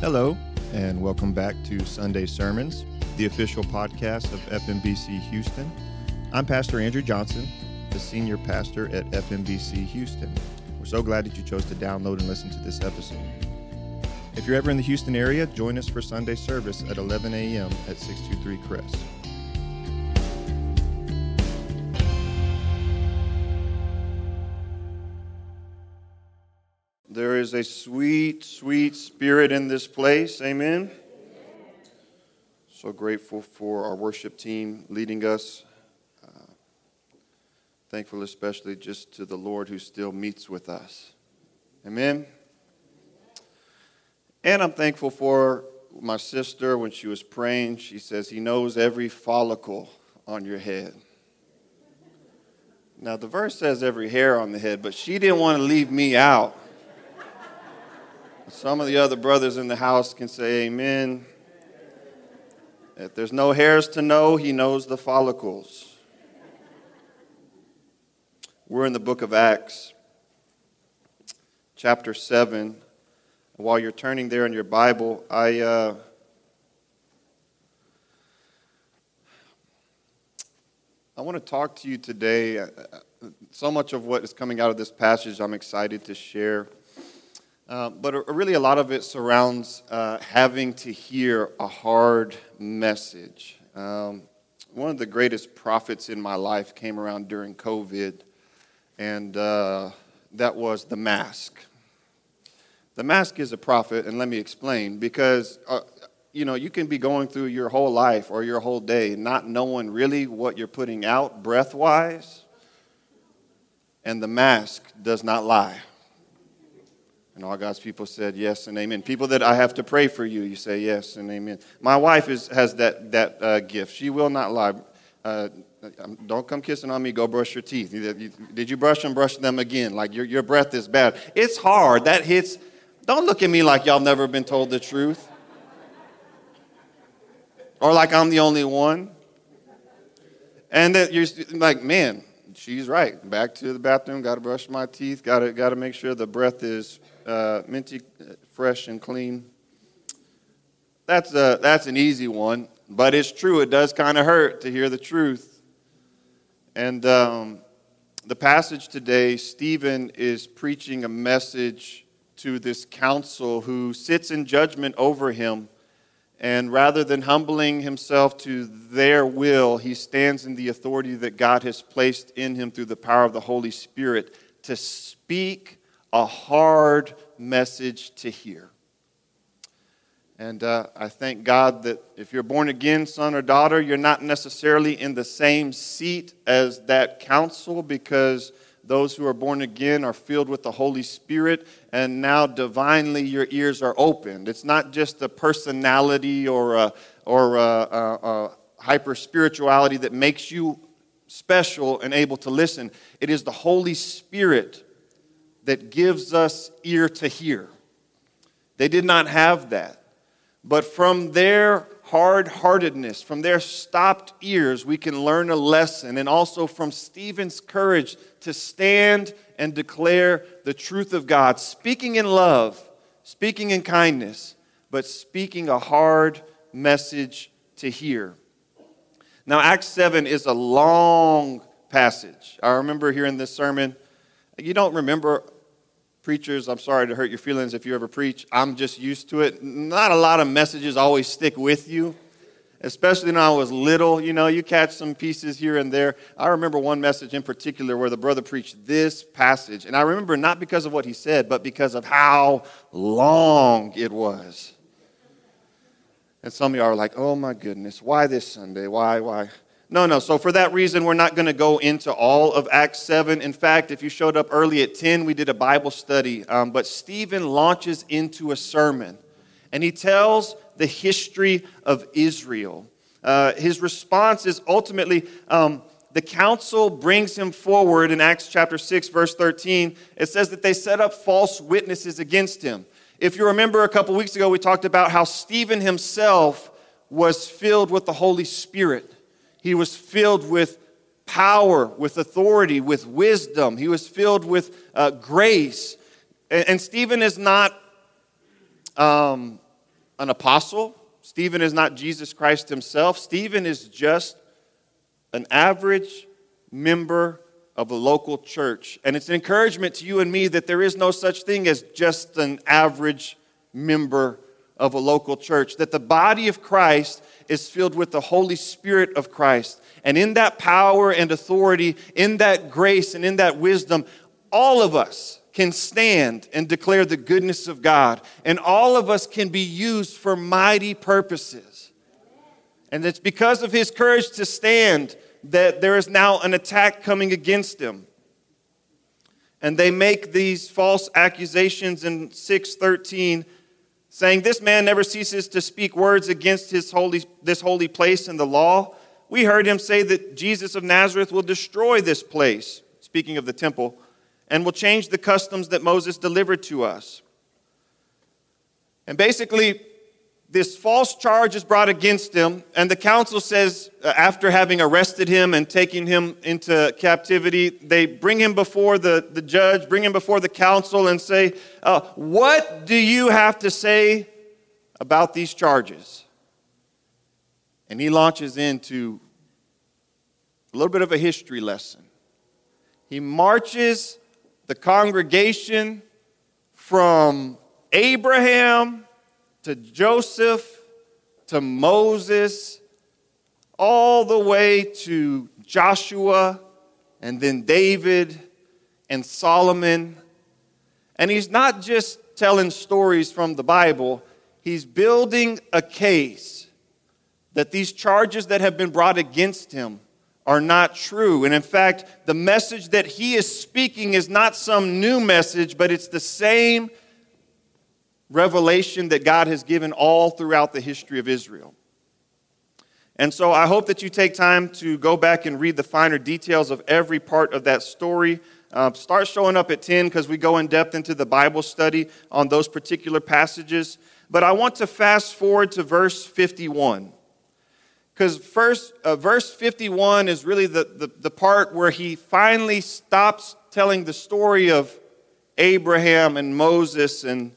Hello, and welcome back to Sunday Sermons, the official podcast of FMBC Houston. I'm Pastor Andrew Johnson, the senior pastor at FMBC Houston. We're so glad that you chose to download and listen to this episode. If you're ever in the Houston area, join us for Sunday service at 11 a.m. at 623 Kress. There is a sweet, sweet spirit in this place. Amen. So grateful for our worship team leading us. Uh, thankful, especially just to the Lord who still meets with us. Amen. And I'm thankful for my sister when she was praying. She says, He knows every follicle on your head. Now, the verse says every hair on the head, but she didn't want to leave me out. Some of the other brothers in the house can say amen. If there's no hairs to know, he knows the follicles. We're in the book of Acts, chapter 7. While you're turning there in your Bible, I. Uh, I want to talk to you today. Uh, so much of what is coming out of this passage I'm excited to share. Uh, but really, a lot of it surrounds uh, having to hear a hard message. Um, one of the greatest prophets in my life came around during COVID, and uh, that was the mask. The mask is a prophet, and let me explain because uh, you know you can be going through your whole life or your whole day not knowing really what you're putting out breath wise, and the mask does not lie. And all God's people said yes and amen. People that I have to pray for you, you say yes and amen. My wife is, has that, that uh, gift. She will not lie. Uh, um, don't come kissing on me. Go brush your teeth. Did you brush them? Brush them again. Like your, your breath is bad. It's hard. That hits. Don't look at me like y'all never been told the truth. Or like I'm the only one. And that you're like, man, she's right. Back to the bathroom. Got to brush my teeth. Got to got to make sure the breath is uh, minty, fresh and clean. That's, a, that's an easy one, but it's true. It does kind of hurt to hear the truth. And um, the passage today, Stephen is preaching a message to this council who sits in judgment over him. And rather than humbling himself to their will, he stands in the authority that God has placed in him through the power of the Holy Spirit to speak a hard message to hear. And uh, I thank God that if you're born again, son or daughter, you're not necessarily in the same seat as that council because those who are born again are filled with the Holy Spirit, and now divinely your ears are opened. It's not just a personality or a, or a, a, a hyper spirituality that makes you special and able to listen, it is the Holy Spirit that gives us ear to hear. They did not have that. But from their hard heartedness, from their stopped ears, we can learn a lesson. And also from Stephen's courage to stand and declare the truth of God, speaking in love, speaking in kindness, but speaking a hard message to hear. Now, Acts 7 is a long passage. I remember hearing this sermon. You don't remember preachers, I'm sorry to hurt your feelings if you ever preach. I'm just used to it. Not a lot of messages always stick with you, especially when I was little. You know, you catch some pieces here and there. I remember one message in particular where the brother preached this passage. And I remember not because of what he said, but because of how long it was. And some of you are like, oh my goodness, why this Sunday? Why, why? No, no. So, for that reason, we're not going to go into all of Acts 7. In fact, if you showed up early at 10, we did a Bible study. Um, but Stephen launches into a sermon, and he tells the history of Israel. Uh, his response is ultimately um, the council brings him forward in Acts chapter 6, verse 13. It says that they set up false witnesses against him. If you remember a couple weeks ago, we talked about how Stephen himself was filled with the Holy Spirit. He was filled with power, with authority, with wisdom. He was filled with uh, grace. And, and, Stephen is not um, an apostle. Stephen is not Jesus Christ himself. Stephen is just an average member of a local church. And it's an encouragement to you and me that there is no such thing as just an average member of a local church, that the body of Christ is filled with the Holy Spirit of Christ. And in that power and authority, in that grace and in that wisdom, all of us can stand and declare the goodness of God. And all of us can be used for mighty purposes. And it's because of his courage to stand that there is now an attack coming against him. And they make these false accusations in 613 saying, This man never ceases to speak words against his holy, this holy place and the law. We heard him say that Jesus of Nazareth will destroy this place, speaking of the temple, and will change the customs that Moses delivered to us. And basically, this false charge is brought against him, and the council says, uh, after having arrested him and taking him into captivity, they bring him before the, the judge, bring him before the council, and say, uh, What do you have to say about these charges? And he launches into a little bit of a history lesson. He marches the congregation from Abraham to Joseph to Moses, all the way to Joshua and then David and Solomon. And he's not just telling stories from the Bible, he's building a case that these charges that have been brought against him are not true. And in fact, the message that he is speaking is not some new message, but it's the same revelation that God has given all throughout the history of Israel. And so I hope that you take time to go back and read the finer details of every part of that story. Uh, start showing up at 10 because we go in depth into the Bible study on those particular passages. But I want to fast forward to verse 51. Because first, uh, verse 51 is really the, the, the part where he finally stops telling the story of Abraham and Moses and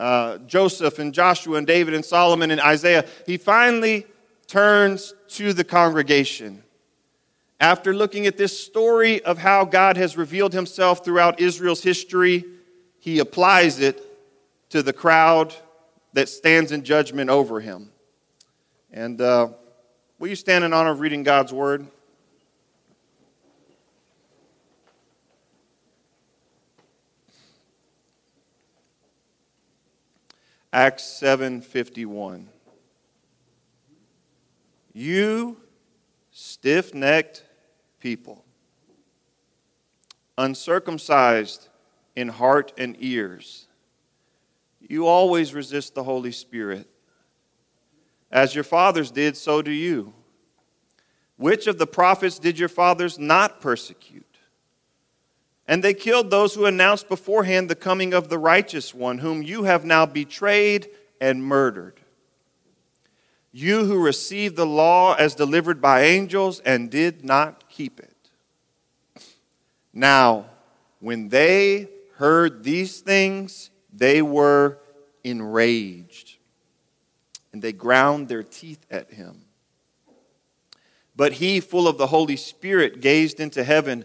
uh, Joseph and Joshua and David and Solomon and Isaiah, he finally turns to the congregation. After looking at this story of how God has revealed himself throughout Israel's history, he applies it to the crowd that stands in judgment over him. And uh, will you stand in honor of reading God's word? Acts 7:51. You stiff-necked people, uncircumcised in heart and ears, you always resist the Holy Spirit. As your fathers did, so do you. Which of the prophets did your fathers not persecute? And they killed those who announced beforehand the coming of the righteous one, whom you have now betrayed and murdered. You who received the law as delivered by angels and did not keep it. Now, when they heard these things, they were enraged, and they ground their teeth at him. But he, full of the Holy Spirit, gazed into heaven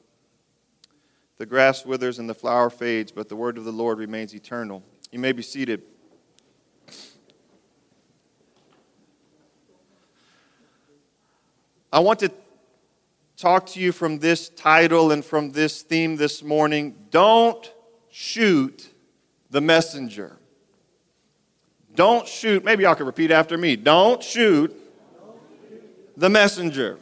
The grass withers and the flower fades, but the word of the Lord remains eternal. You may be seated. I want to talk to you from this title and from this theme this morning. Don't shoot the messenger. Don't shoot, maybe y'all can repeat after me. Don't shoot the messenger.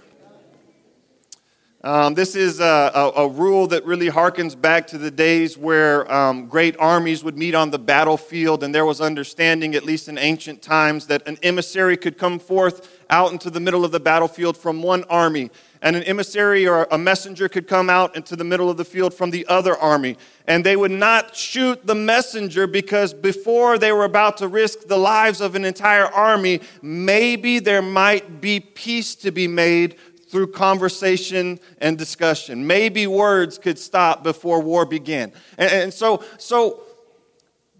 Um, this is a, a, a, rule that really harkens back to the days where um, great armies would meet on the battlefield, and there was understanding, at least in ancient times, that an emissary could come forth out into the middle of the battlefield from one army, and an emissary or a messenger could come out into the middle of the field from the other army. And they would not shoot the messenger because before they were about to risk the lives of an entire army, maybe there might be peace to be made through conversation and discussion. Maybe words could stop before war began. And, and, so, so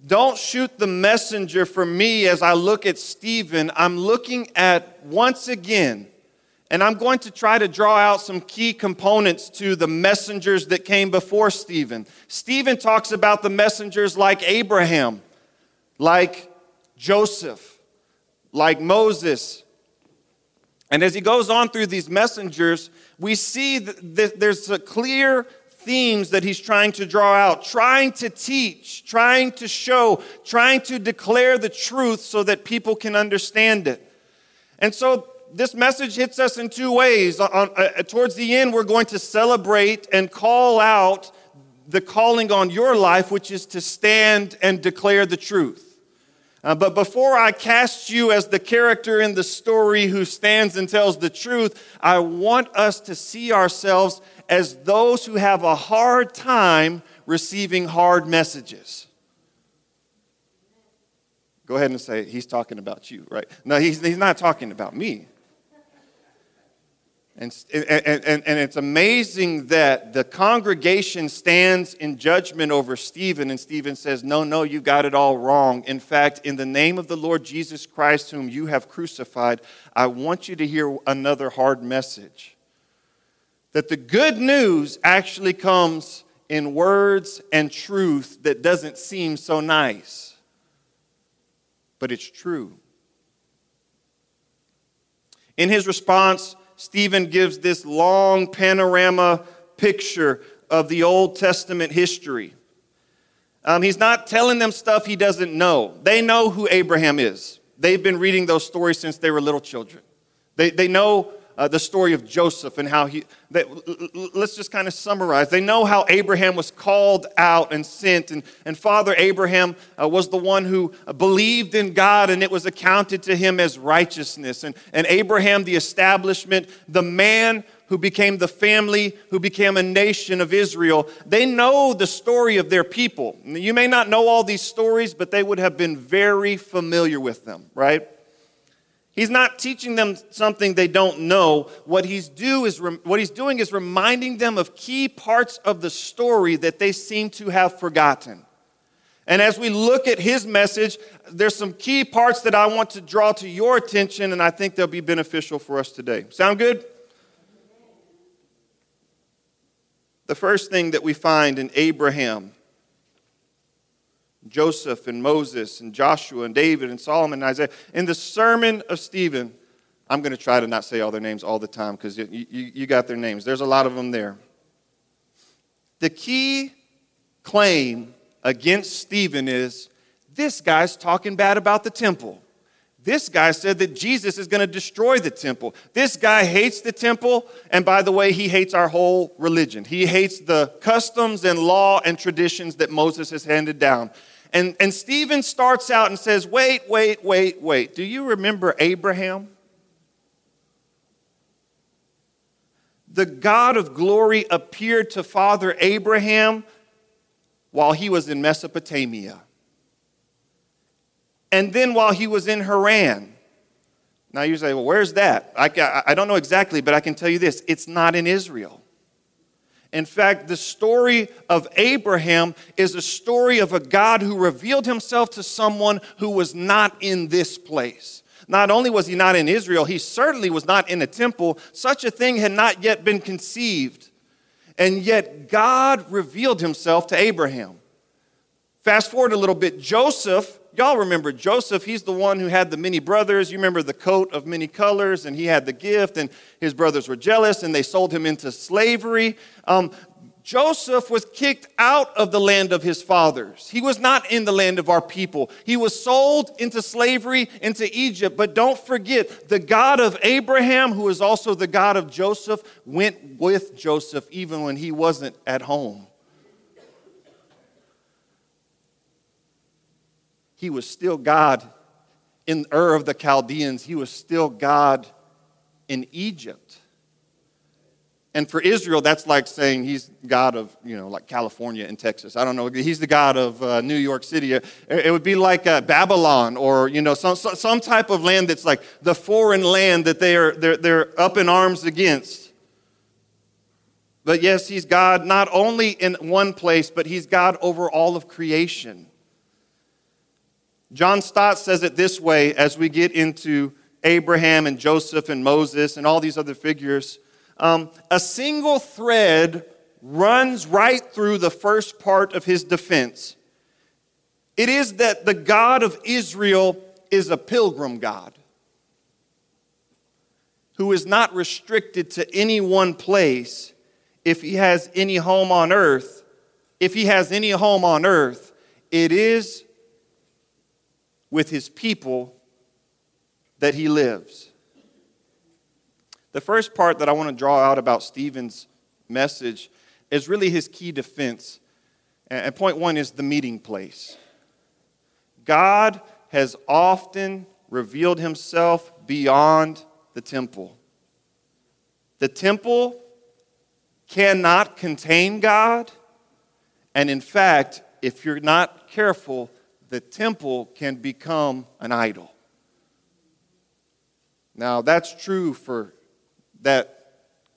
don't shoot the messenger for me as I look at Stephen. I'm looking at once again, and I'm going to try to draw out some key components to the messengers that came before Stephen. Stephen talks about the messengers like Abraham, like Joseph, like Moses, and as he goes on through these messengers, we see that there's a clear themes that he's trying to draw out, trying to teach, trying to show, trying to declare the truth so that people can understand it. And so this message hits us in two ways. On, uh, towards the end, we're going to celebrate and call out the calling on your life, which is to stand and declare the truth. Uh, but before I cast you as the character in the story who stands and tells the truth, I want us to see ourselves as those who have a hard time receiving hard messages. Go ahead and say, He's talking about you, right? No, he's, he's not talking about me. And, and, and, and, it's amazing that the congregation stands in judgment over Stephen, and Stephen says, No, no, you got it all wrong. In fact, in the name of the Lord Jesus Christ, whom you have crucified, I want you to hear another hard message. That the good news actually comes in words and truth that doesn't seem so nice, but it's true. In his response, Stephen gives this long panorama picture of the Old Testament history. Um, he's not telling them stuff he doesn't know. They know who Abraham is. They've been reading those stories since they were little children. They, they know uh, the story of Joseph and how he, that, let's just kind of summarize. They know how Abraham was called out and sent, and, and Father Abraham uh, was the one who believed in God and it was accounted to him as righteousness. And, and Abraham, the establishment, the man who became the family, who became a nation of Israel, they know the story of their people. You may not know all these stories, but they would have been very familiar with them, right? He's not teaching them something they don't know. What he's, do is, what he's doing is reminding them of key parts of the story that they seem to have forgotten. And as we look at his message, there's some key parts that I want to draw to your attention, and I think they'll be beneficial for us today. Sound good? The first thing that we find in Abraham Joseph and Moses and Joshua and David and Solomon and Isaiah. In the sermon of Stephen, I'm going to try to not say all their names all the time because you, you, you, got their names. There's a lot of them there. The key claim against Stephen is this guy's talking bad about the temple. This guy said that Jesus is going to destroy the temple. This guy hates the temple, and by the way, he hates our whole religion. He hates the customs and law and traditions that Moses has handed down. And, and Stephen starts out and says, Wait, wait, wait, wait. Do you remember Abraham? The God of glory appeared to Father Abraham while he was in Mesopotamia. And then while he was in Haran. Now you say, well, where's that? I, I don't know exactly, but I can tell you this it's not in Israel. In fact, the story of Abraham is a story of a God who revealed himself to someone who was not in this place. Not only was he not in Israel, he certainly was not in a temple. Such a thing had not yet been conceived. And yet, God revealed himself to Abraham. Fast forward a little bit Joseph y'all remember Joseph, he's the one who had the many brothers. You remember the coat of many colors, and he had the gift, and his brothers were jealous, and they sold him into slavery. Um, Joseph was kicked out of the land of his fathers. He was not in the land of our people. He was sold into slavery into Egypt. But don't forget, the God of Abraham, who is also the God of Joseph, went with Joseph even when he wasn't at home. He was still God in Ur of the Chaldeans, he was still God in Egypt. And for Israel, that's like saying he's God of, you know, like California and Texas. I don't know. He's the God of uh, New York City. It would be like uh, Babylon or, you know, some, some type of land that's like the foreign land that they are, they're, they're up in arms against. But yes, he's God not only in one place, but he's God over all of creation. John Stott says it this way as we get into Abraham and Joseph and Moses and all these other figures um, a single thread runs right through the first part of his defense. It is that the God of Israel is a pilgrim God who is not restricted to any one place if he has any home on earth. If he has any home on earth, it is with his people that he lives. The first part that I want to draw out about Stephen's message is really his key defense. And point one is the meeting place. God has often revealed himself beyond the temple. The temple cannot contain God, and in fact, if you're not careful, the temple can become an idol. Now, that's true for that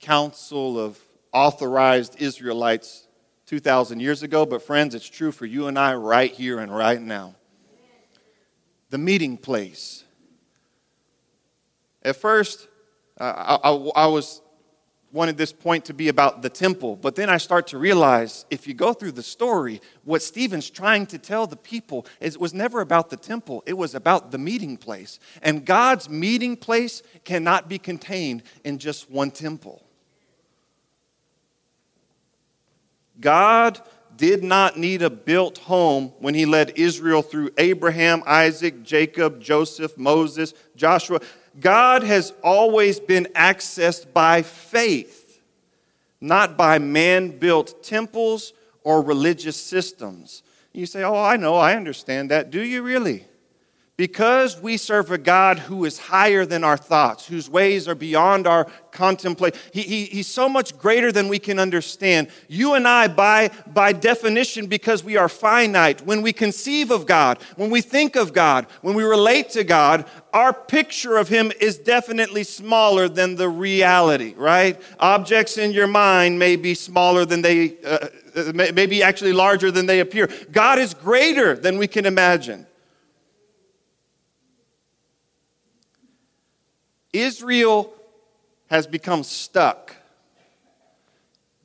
council of authorized Israelites 2,000 years ago, but friends, it's true for you and I right here and right now. The meeting place. At first, I, I, I was wanted this point to be about the temple, but then I start to realize if you go through the story, what Stephen's trying to tell the people is it was never about the temple, it was about the meeting place. And God's meeting place cannot be contained in just one temple. God did not need a built home when he led Israel through Abraham, Isaac, Jacob, Joseph, Moses, Joshua. God has always been accessed by faith, not by man built temples or religious systems. You say, Oh, I know, I understand that. Do you really? Because we serve a God who is higher than our thoughts, whose ways are beyond our contemplation, he, he, he's so much greater than we can understand. You and I, by, by definition, because we are finite, when we conceive of God, when we think of God, when we relate to God, our picture of Him is definitely smaller than the reality, right? Objects in your mind may be smaller than they, uh, uh may be actually larger than they appear. God is greater than we can imagine. Israel has become stuck.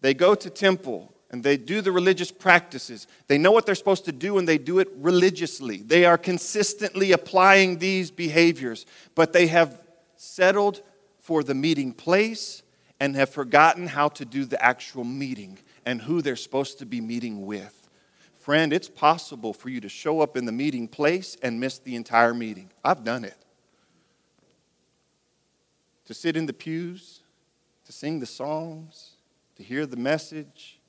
They go to temple and they do the religious practices. They know what they're supposed to do and they do it religiously. They are consistently applying these behaviors, but they have settled for the meeting place and have forgotten how to do the actual meeting and who they're supposed to be meeting with. Friend, it's possible for you to show up in the meeting place and miss the entire meeting. I've done it to sit in the pews, to sing the songs, to hear the message.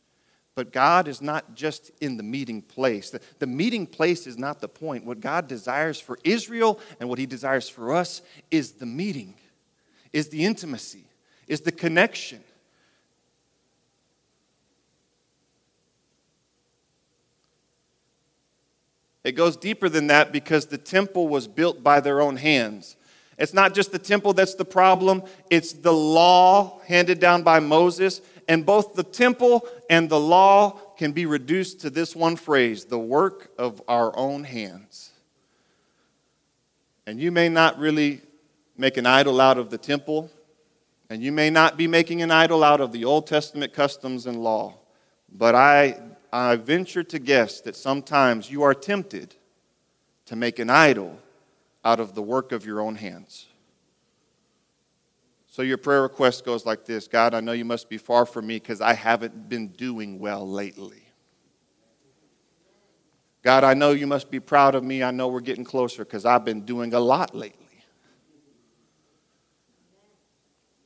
But God is not just in the meeting place. The, the, meeting place is not the point. What God desires for Israel and what He desires for us is the meeting, is the intimacy, is the connection. It goes deeper than that because the temple was built by their own hands. It's not just the temple that's the problem, it's the law handed down by Moses. And both the temple and the law can be reduced to this one phrase the work of our own hands. And you may not really make an idol out of the temple, and you may not be making an idol out of the Old Testament customs and law, but I, I venture to guess that sometimes you are tempted to make an idol out of the work of your own hands. So your prayer request goes like this God, I know you must be far from me because I haven't been doing well lately. God, I know you must be proud of me. I know we're getting closer because I've been doing a lot lately.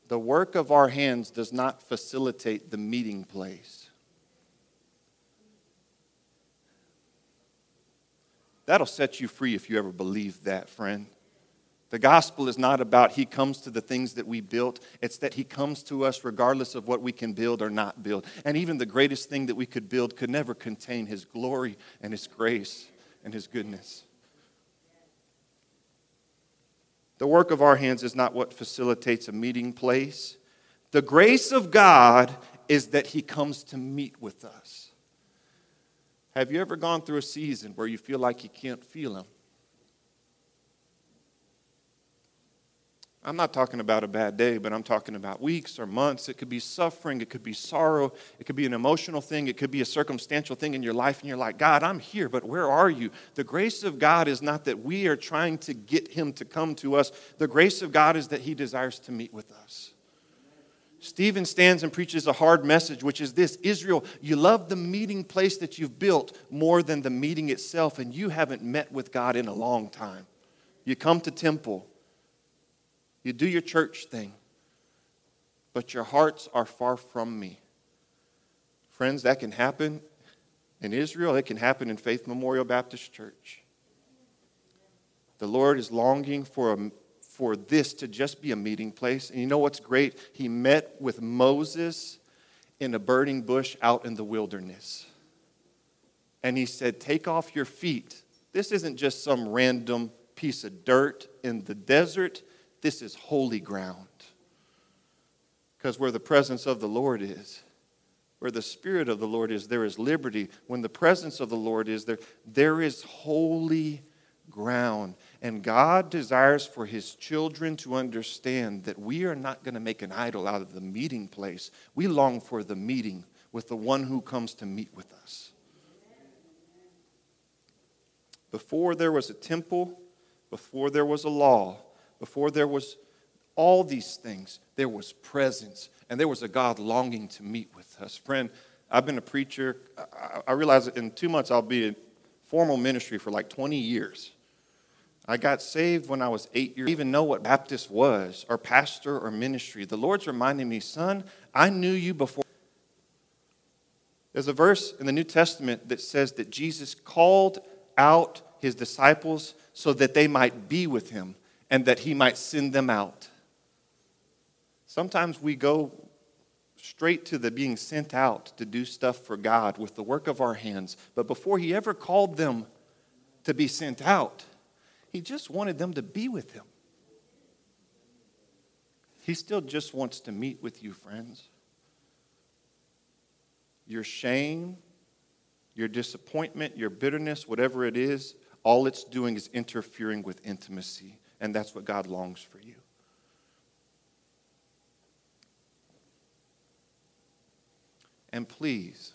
The work of our hands does not facilitate the meeting place. That'll set you free if you ever believe that, friend. The gospel is not about he comes to the things that we built. It's that he comes to us regardless of what we can build or not build. And even the greatest thing that we could build could never contain his glory and his grace and his goodness. The work of our hands is not what facilitates a meeting place. The grace of God is that he comes to meet with us. Have you ever gone through a season where you feel like you can't feel him? I'm not talking about a bad day, but I'm talking about weeks or months. It could be suffering, it could be sorrow, it could be an emotional thing, it could be a circumstantial thing in your life, and you're like, God, I'm here, but where are you? The grace of God is not that we are trying to get Him to come to us, the grace of God is that He desires to meet with us. Stephen stands and preaches a hard message, which is this Israel, you love the meeting place that you've built more than the meeting itself, and you haven't met with God in a long time. You come to temple you do your church thing, but your hearts are far from me. Friends, that can happen in Israel, it can happen in Faith Memorial Baptist Church. The Lord is longing for, a, for this to just be a meeting place. And you know what's great? He met with Moses in a burning bush out in the wilderness. And he said, Take off your feet. This isn't just some random piece of dirt in the desert. This is holy ground. Because where the presence of the Lord is, where the Spirit of the Lord is, there is liberty. When the presence of the Lord is there, there is holy ground. And God desires for His children to understand that we are not going to make an idol out of the meeting place. We long for the meeting with the one who comes to meet with us. Before there was a temple, before there was a law, before there was all these things, there was presence, and there was a God longing to meet with us. Friend, I've been a preacher. I realize that in two months I'll be in formal ministry for like 20 years. I got saved when I was eight years. I even know what Baptist was, or pastor, or ministry. The Lord's reminding me, son, I knew you before. There's a verse in the New Testament that says that Jesus called out his disciples so that they might be with him and that he might send them out. Sometimes we go straight to the being sent out to do stuff for God with the work of our hands. But before he ever called them to be sent out, he just wanted them to be with him. He still just wants to meet with you, friends. Your shame, your disappointment, your bitterness, whatever it is, all it's doing is interfering with intimacy. And that's what God longs for you. And please,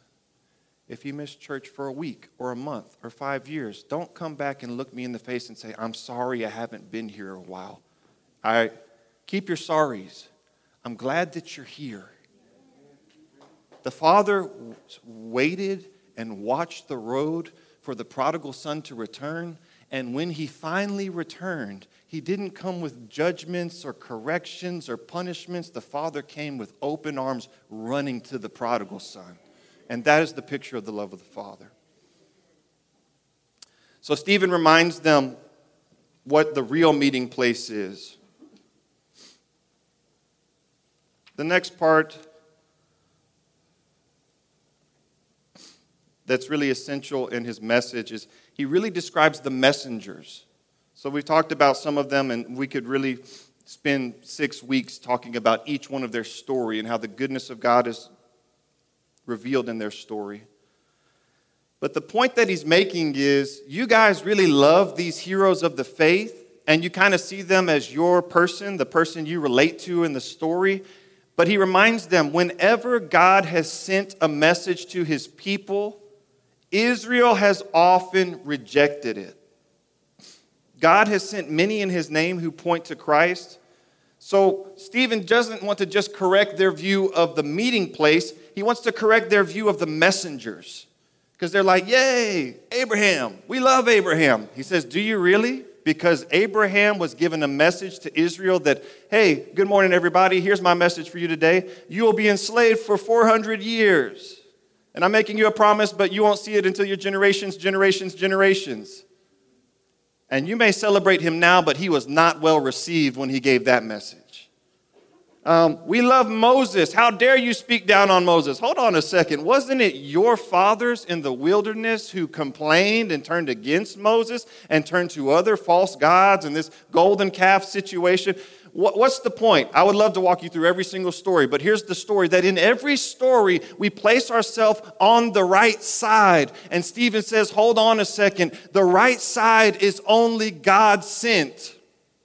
if you miss church for a week or a month or five years, don't come back and look me in the face and say, I'm sorry I haven't been here a while. I keep your sorries. I'm glad that you're here. The father waited and watched the road for the prodigal son to return. And when he finally returned, he didn't come with judgments or corrections or punishments. The Father came with open arms running to the prodigal son. And that is the picture of the love of the Father. So Stephen reminds them what the real meeting place is. The next part that's really essential in his message is he really describes the messengers so we've talked about some of them, and we could really spend six weeks talking about each one of their story and how the goodness of God is revealed in their story. But the point that he's making is you guys really love these heroes of the faith, and you kind of see them as your person, the person you relate to in the story. But he reminds them whenever God has sent a message to his people, Israel has often rejected it. God has sent many in his name who point to Christ. So Stephen doesn't want to just correct their view of the meeting place, he wants to correct their view of the messengers. Because they're like, Yay, Abraham, we love Abraham. He says, Do you really? Because Abraham was given a message to Israel that, hey, good morning, everybody. Here's my message for you today. You will be enslaved for 400 years. And I'm making you a promise, but you won't see it until your generations, generations, generations. And you may celebrate him now, but he was not well received when he gave that message. Um, we love Moses. How dare you speak down on Moses? Hold on a second. Wasn't it your fathers in the wilderness who complained and turned against Moses and turned to other false gods and this golden calf situation? What's the point? I would love to walk you through every single story, but here's the story that in every story, we place ourselves on the right side. And Stephen says, hold on a second. The right side is only God sent.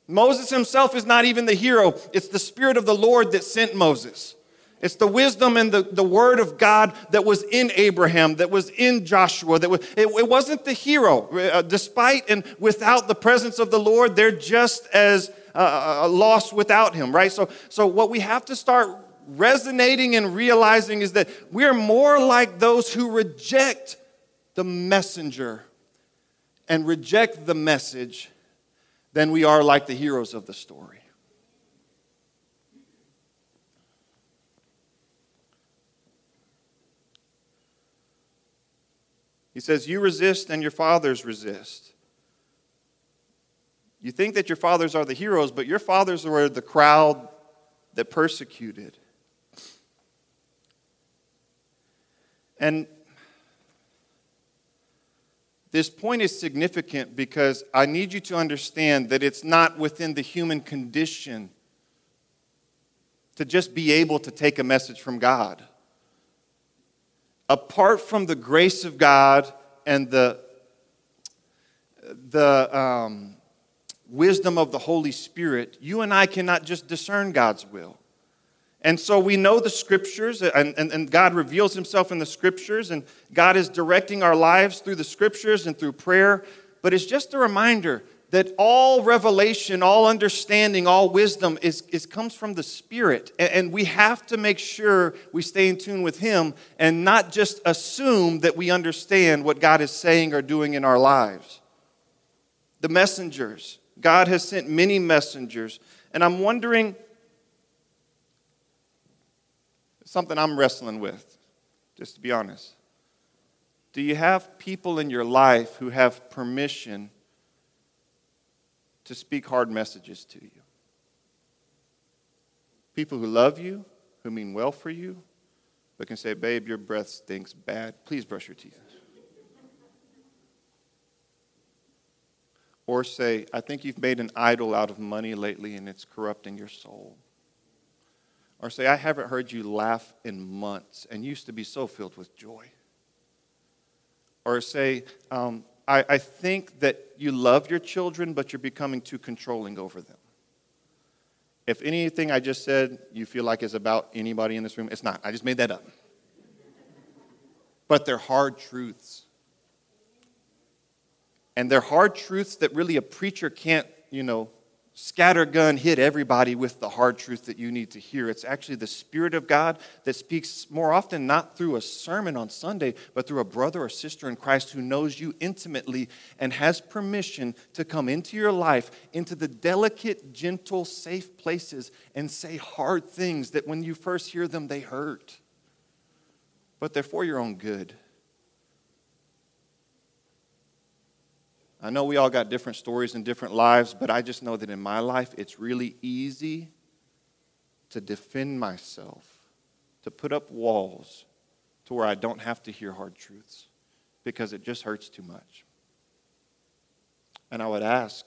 Moses himself is not even the hero, it's the Spirit of the Lord that sent Moses. It's the wisdom and the, the word of God that was in Abraham, that was in Joshua. That was, it, it wasn't the hero. Uh, despite and without the presence of the Lord, they're just as uh, uh, uh lost without him, right? So, so, what we have to start resonating and realizing is that we're more like those who reject the messenger and reject the message than we are like the heroes of the story. He says, You resist and your fathers resist. You think that your fathers are the heroes, but your fathers were the crowd that persecuted. And this point is significant because I need you to understand that it's not within the human condition to just be able to take a message from God. Apart from the grace of God and the, the um, wisdom of the Holy Spirit, you and I cannot just discern God's will. And so we know the scriptures, and, and, and, God reveals himself in the scriptures, and God is directing our lives through the scriptures and through prayer. But it's just a reminder that all revelation, all understanding, all wisdom is, is comes from the Spirit. And, and we have to make sure we stay in tune with Him and not just assume that we understand what God is saying or doing in our lives. The messengers, God has sent many messengers. And I'm wondering something I'm wrestling with, just to be honest. Do you have people in your life who have permission to speak hard messages to you? People who love you, who mean well for you, but can say, Babe, your breath stinks bad. Please brush your teeth. Or say, I think you've made an idol out of money lately and it's corrupting your soul. Or say, I haven't heard you laugh in months and used to be so filled with joy. Or say, um, I, I think that you love your children, but you're becoming too controlling over them. If anything I just said you feel like is about anybody in this room, it's not. I just made that up. But they're hard truths. And they're hard truths that really a preacher can't, you know, scattergun hit everybody with the hard truth that you need to hear. It's actually the Spirit of God that speaks more often not through a sermon on Sunday, but through a brother or sister in Christ who knows you intimately and has permission to come into your life, into the delicate, gentle, safe places and say hard things that when you first hear them, they hurt. But they're for your own good. I know we all got different stories and different lives, but I just know that in my life, it's really easy to defend myself, to put up walls to where I don't have to hear hard truths because it just hurts too much. And I would ask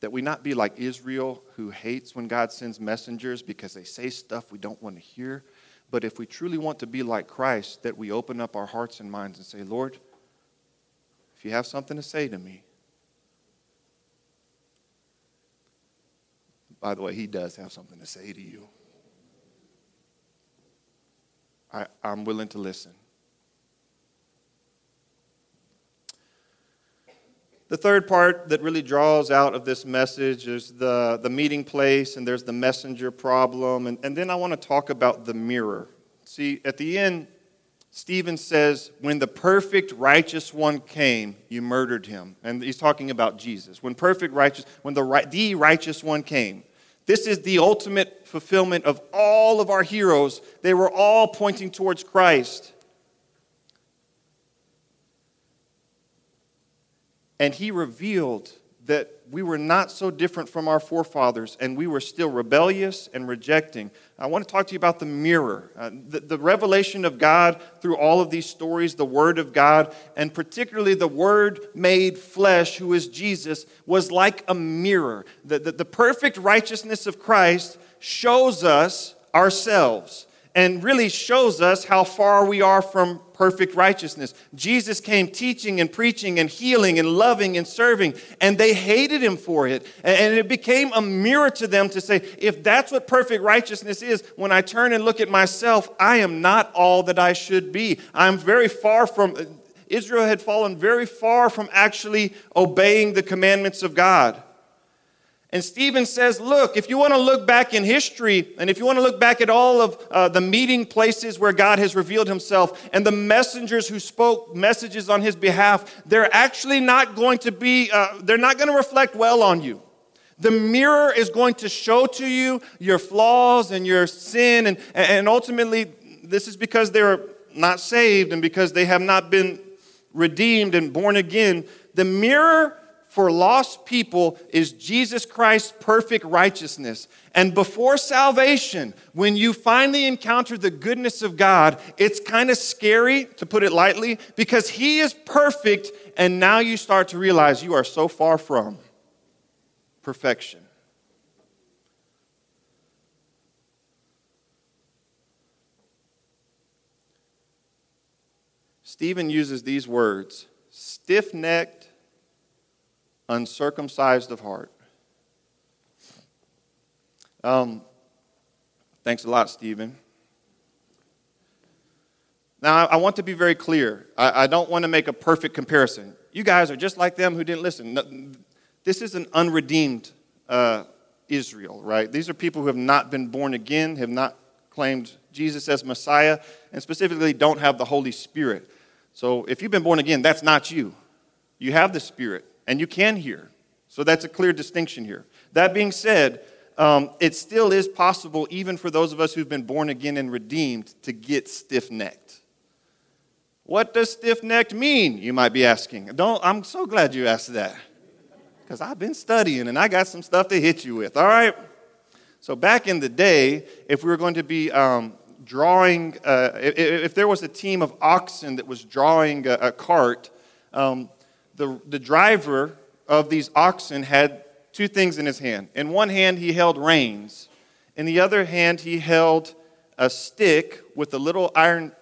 that we not be like Israel who hates when God sends messengers because they say stuff we don't want to hear, but if we truly want to be like Christ, that we open up our hearts and minds and say, Lord, if you have something to say to me, by the way, he does have something to say to you. I, am willing to listen. The third part that really draws out of this message is the, the meeting place, and there's the messenger problem. And, and then I want to talk about the mirror. See, at the end, Stephen says, When the perfect righteous one came, you murdered him. And he's talking about Jesus. When perfect righteous, when the, the righteous one came. This is the ultimate fulfillment of all of our heroes. They were all pointing towards Christ. And he revealed that we were not so different from our forefathers and we were still rebellious and rejecting. I want to talk to you about the mirror. Uh, the, the revelation of God through all of these stories, the Word of God, and particularly the Word made flesh, who is Jesus, was like a mirror. The, the, the perfect righteousness of Christ shows us ourselves and really shows us how far we are from perfect righteousness. Jesus came teaching and preaching and healing and loving and serving, and they hated him for it. And it became a mirror to them to say, if that's what perfect righteousness is, when I turn and look at myself, I am not all that I should be. I'm very far from. Uh, Israel had fallen very far from actually obeying the commandments of God. And Stephen says, Look, if you want to look back in history, and if you want to look back at all of uh, the meeting places where God has revealed himself and the messengers who spoke messages on his behalf, they're actually not going to be, uh, they're not going to reflect well on you. The mirror is going to show to you your flaws and your sin, and, and ultimately, this is because they're not saved and because they have not been redeemed and born again. The mirror for lost people is Jesus Christ's perfect righteousness. And before salvation, when you finally encounter the goodness of God, it's kind of scary, to put it lightly, because He is perfect, and now you start to realize you are so far from perfection. Stephen uses these words stiff necked uncircumcised of heart. Um, thanks a lot, Stephen. Now, I want to be very clear. I, don't want to make a perfect comparison. You guys are just like them who didn't listen. This is an unredeemed uh, Israel, right? These are people who have not been born again, have not claimed Jesus as Messiah, and specifically don't have the Holy Spirit. So if you've been born again, that's not you. You have the Spirit and you can hear. So that's a clear distinction here. That being said, um, it still is possible, even for those of us who've been born again and redeemed, to get stiff necked. What does stiff necked mean, you might be asking? Don't, I'm so glad you asked that. Because I've been studying and I got some stuff to hit you with, all right? So, back in the day, if we were going to be um, drawing, uh, if, if, there was a team of oxen that was drawing a, a cart, um, the, the driver of these oxen had two things in his hand. In one hand, he held reins, in the other hand, he held a stick with a little iron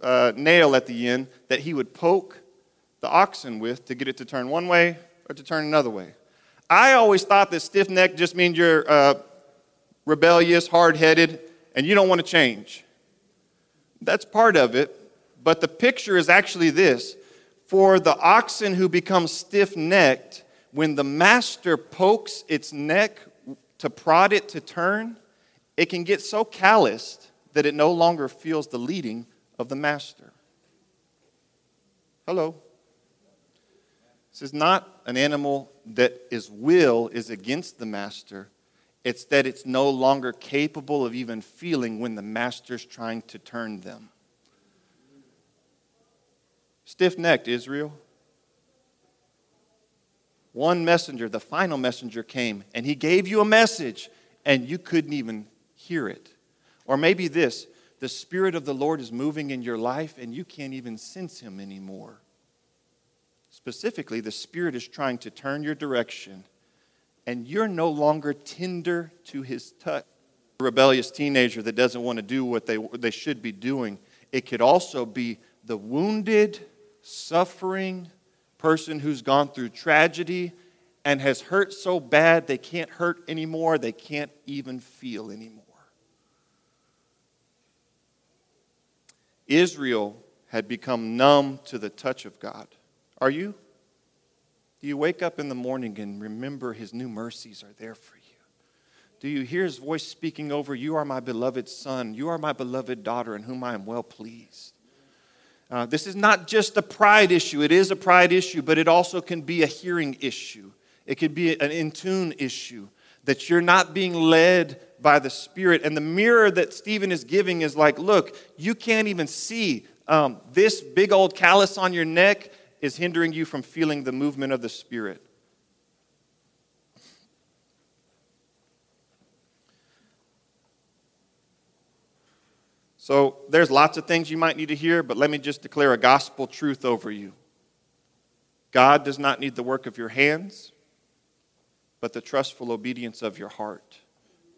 uh, nail at the end that he would poke the oxen with to get it to turn one way or to turn another way. I always thought that stiff neck just means you're uh, rebellious, hard headed, and you don't want to change. That's part of it, but the picture is actually this for the oxen who become stiff necked, when the master pokes its neck to prod it to turn, it can get so calloused that it no longer feels the leading of the master. Hello. This is not an animal that its will is against the master. It's that it's no longer capable of even feeling when the master's trying to turn them. Stiff necked, Israel. One messenger, the final messenger, came and he gave you a message and you couldn't even hear it. Or maybe this the Spirit of the Lord is moving in your life and you can't even sense Him anymore. Specifically, the Spirit is trying to turn your direction and you're no longer tender to His touch. A rebellious teenager that doesn't want to do what they, they should be doing. It could also be the wounded, suffering person who's gone through tragedy and has hurt so bad they can't hurt anymore, they can't even feel anymore. Israel had become numb to the touch of God. Are you? Do you wake up in the morning and remember his new mercies are there for you? Do you hear his voice speaking over, You are my beloved son, you are my beloved daughter, in whom I am well pleased? Uh, this is not just a pride issue. It is a pride issue, but it also can be a hearing issue. It could be an in tune issue that you're not being led by the Spirit. And the mirror that Stephen is giving is like, look, you can't even see um, this big old callus on your neck is hindering you from feeling the movement of the Spirit. So there's lots of things you might need to hear, but let me just declare a gospel truth over you. God does not need the work of your hands, but the trustful obedience of your heart.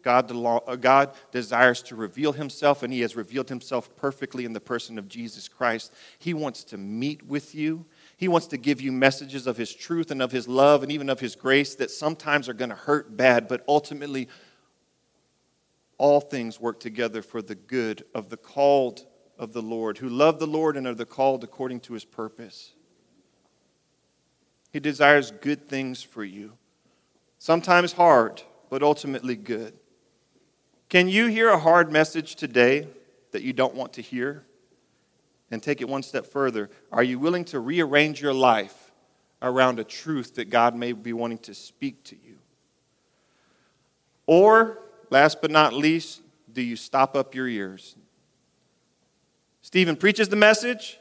God, uh, God desires to reveal himself, and he has revealed himself perfectly in the person of Jesus Christ. He wants to meet with you. He wants to give you messages of his truth and of his love and even of his grace that sometimes are going to hurt bad, but ultimately all things work together for the good of the called of the Lord, who love the Lord and are the called according to his purpose. He desires good things for you, sometimes hard, but ultimately good. Can you hear a hard message today that you don't want to hear? And take it one step further. Are you willing to rearrange your life around a truth that God may be wanting to speak to you? Or last but not least, do you stop up your ears? Stephen preaches the message.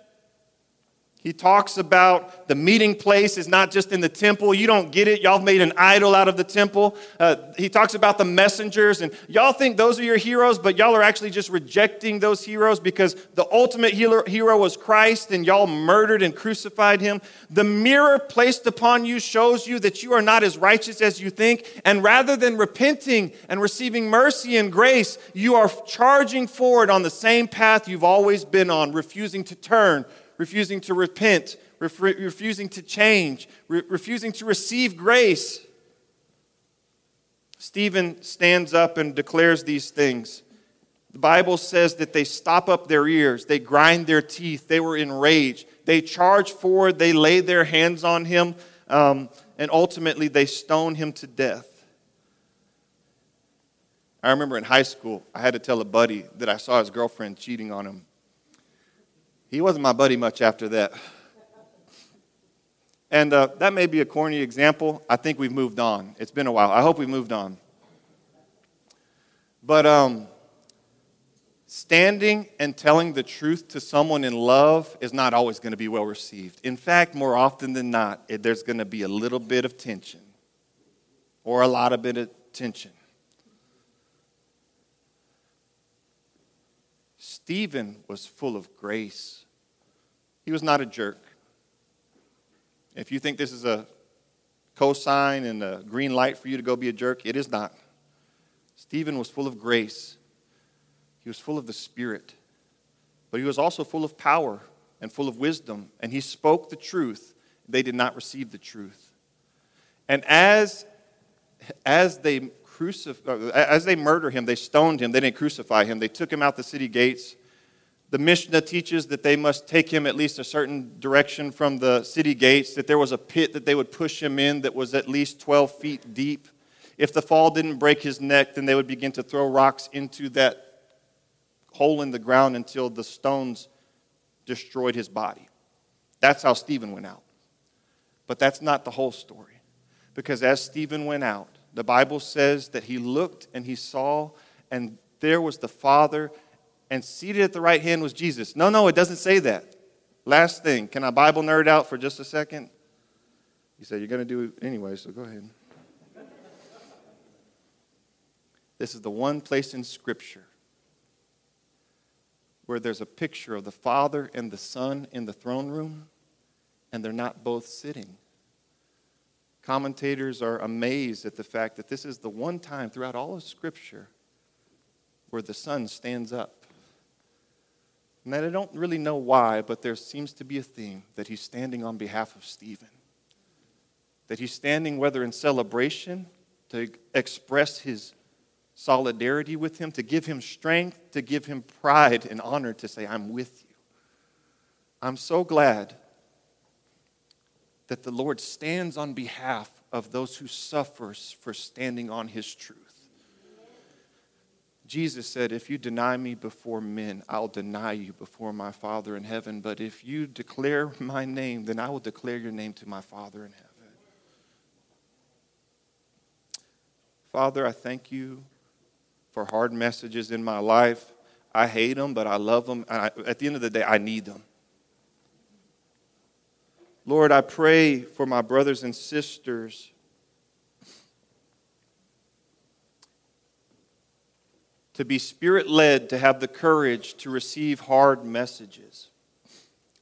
He talks about the meeting place is not just in the temple. You don't get it. Y'all made an idol out of the temple. Uh, he talks about the messengers, and y'all think those are your heroes, but y'all are actually just rejecting those heroes because the ultimate hero was Christ, and y'all murdered and crucified him. The mirror placed upon you shows you that you are not as righteous as you think, and rather than repenting and receiving mercy and grace, you are charging forward on the same path you've always been on, refusing to turn refusing to repent, ref- refusing to change, re- refusing to receive grace. Stephen stands up and declares these things. The Bible says that they stop up their ears, they grind their teeth, they were enraged, they charge forward, they lay their hands on him, um, and ultimately they stone him to death. I remember in high school, I had to tell a buddy that I saw his girlfriend cheating on him. He wasn't my buddy much after that. And uh, that may be a corny example. I think we've moved on. It's been a while. I hope we've moved on. But um, standing and telling the truth to someone in love is not always going to be well received. In fact, more often than not, it, there's going to be a little bit of tension or a lot of bit of tension. Stephen was full of grace. He was not a jerk. If you think this is a cosign and a green light for you to go be a jerk, it is not. Stephen was full of grace. He was full of the Spirit. But he was also full of power and full of wisdom. And he spoke the truth. They did not receive the truth. And as, as they crucif- uh, as they murder him, they stoned him. They didn't crucify him. They took him out the city gates. The Mishnah teaches that they must take him at least a certain direction from the city gates, that there was a pit that they would push him in that was at least 12 feet deep. If the fall didn't break his neck, then they would begin to throw rocks into that hole in the ground until the stones destroyed his body. That's how Stephen went out. But that's not the whole story. Because as Stephen went out, the Bible says that he looked and he saw, and there was the Father, and seated at the right hand was Jesus. No, no, it doesn't say that. Last thing, can I Bible nerd out for just a second? You said you're going to do it anyway, so go ahead. This is the one place in Scripture where there's a picture of the Father and the Son in the throne room, and they're not both sitting. Commentators are amazed at the fact that this is the one time throughout all of Scripture where the Son stands up. And I don't really know why, but there seems to be a theme that he's standing on behalf of Stephen. That he's standing, whether in celebration, to express his solidarity with him, to give him strength, to give him pride and honor, to say, I'm with you. I'm so glad that the Lord stands on behalf of those who suffers for standing on his truth. Jesus said, If you deny me before men, I'll deny you before my Father in heaven. But if you declare my name, then I will declare your name to my Father in heaven. Father, I thank you for hard messages in my life. I hate them, but I love them. I, at the end of the day, I need them. Lord, I pray for my brothers and sisters to be spirit led, to have the courage to receive hard messages.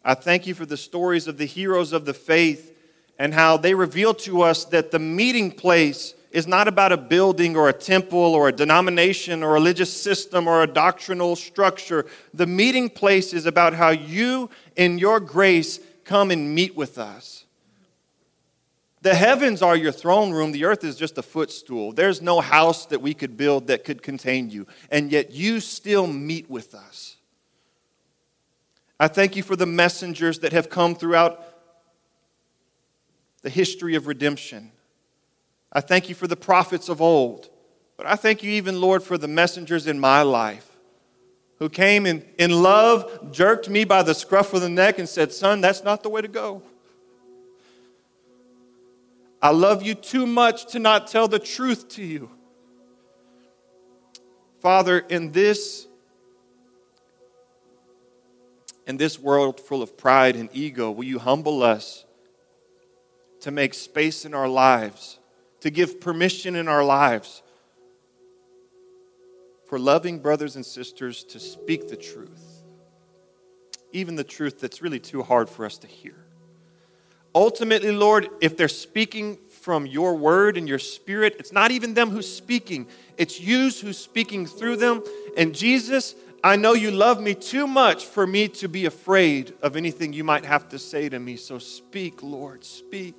I thank you for the stories of the heroes of the faith and how they reveal to us that the meeting place is not about a building or a temple or a denomination or a religious system or a doctrinal structure. The meeting place is about how you, in your grace, come and meet with us. The heavens are your throne room. The earth is just a footstool. There's no house that we could build that could contain you. And yet you still meet with us. I thank you for the messengers that have come throughout the history of redemption. I thank you for the prophets of old. But I thank you, even, Lord, for the messengers in my life who came in, in love, jerked me by the scruff of the neck, and said, Son, that's not the way to go. I love you too much to not tell the truth to you. Father, in this in this world full of pride and ego, will you humble us to make space in our lives, to give permission in our lives for loving brothers and sisters to speak the truth, even the truth that's really too hard for us to hear. Ultimately, Lord, if they're speaking from your word and your spirit, it's not even them who's speaking, it's you who's speaking through them. And Jesus, I know you love me too much for me to be afraid of anything you might have to say to me. So speak, Lord, speak.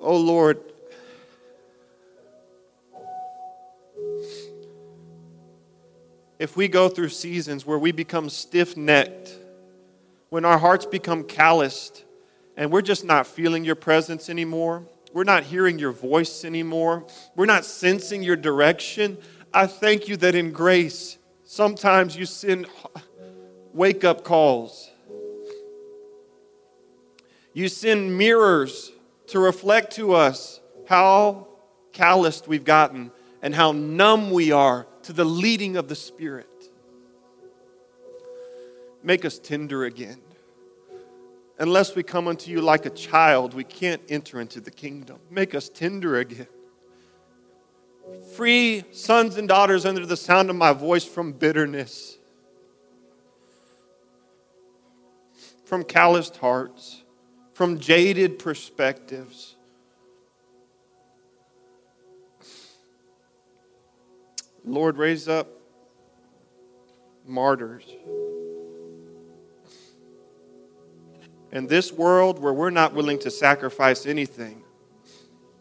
Oh, Lord, if we go through seasons where we become stiff necked, when our hearts become calloused, and we're just not feeling your presence anymore, we're not hearing your voice anymore, we're not sensing your direction, I thank you that in grace, sometimes you send wake up calls. You send mirrors to reflect to us how calloused we've gotten and how numb we are to the leading of the Spirit. Make us tender again. Unless we come unto you like a child, we can't enter into the kingdom. Make us tender again. Free sons and daughters under the sound of my voice from bitterness, from calloused hearts, from jaded perspectives Lord, raise up martyrs. In this world where we're not willing to sacrifice anything,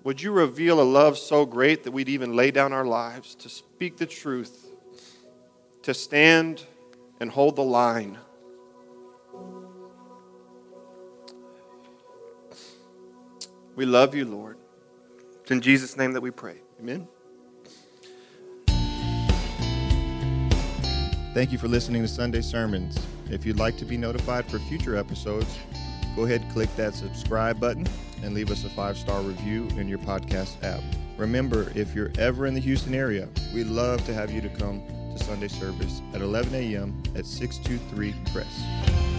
would you reveal a love so great that we'd even lay down our lives to speak the truth, to stand and hold the line? We love you, Lord. It's in Jesus' name that we pray. Amen. Thank you for listening to Sunday Sermons. If you'd like to be notified for future episodes, go ahead click that subscribe button and leave us a five star review in your podcast app. Remember, if you're ever in the Houston area, we'd love to have you to come to Sunday service at 11 a.m. at 623 Kress.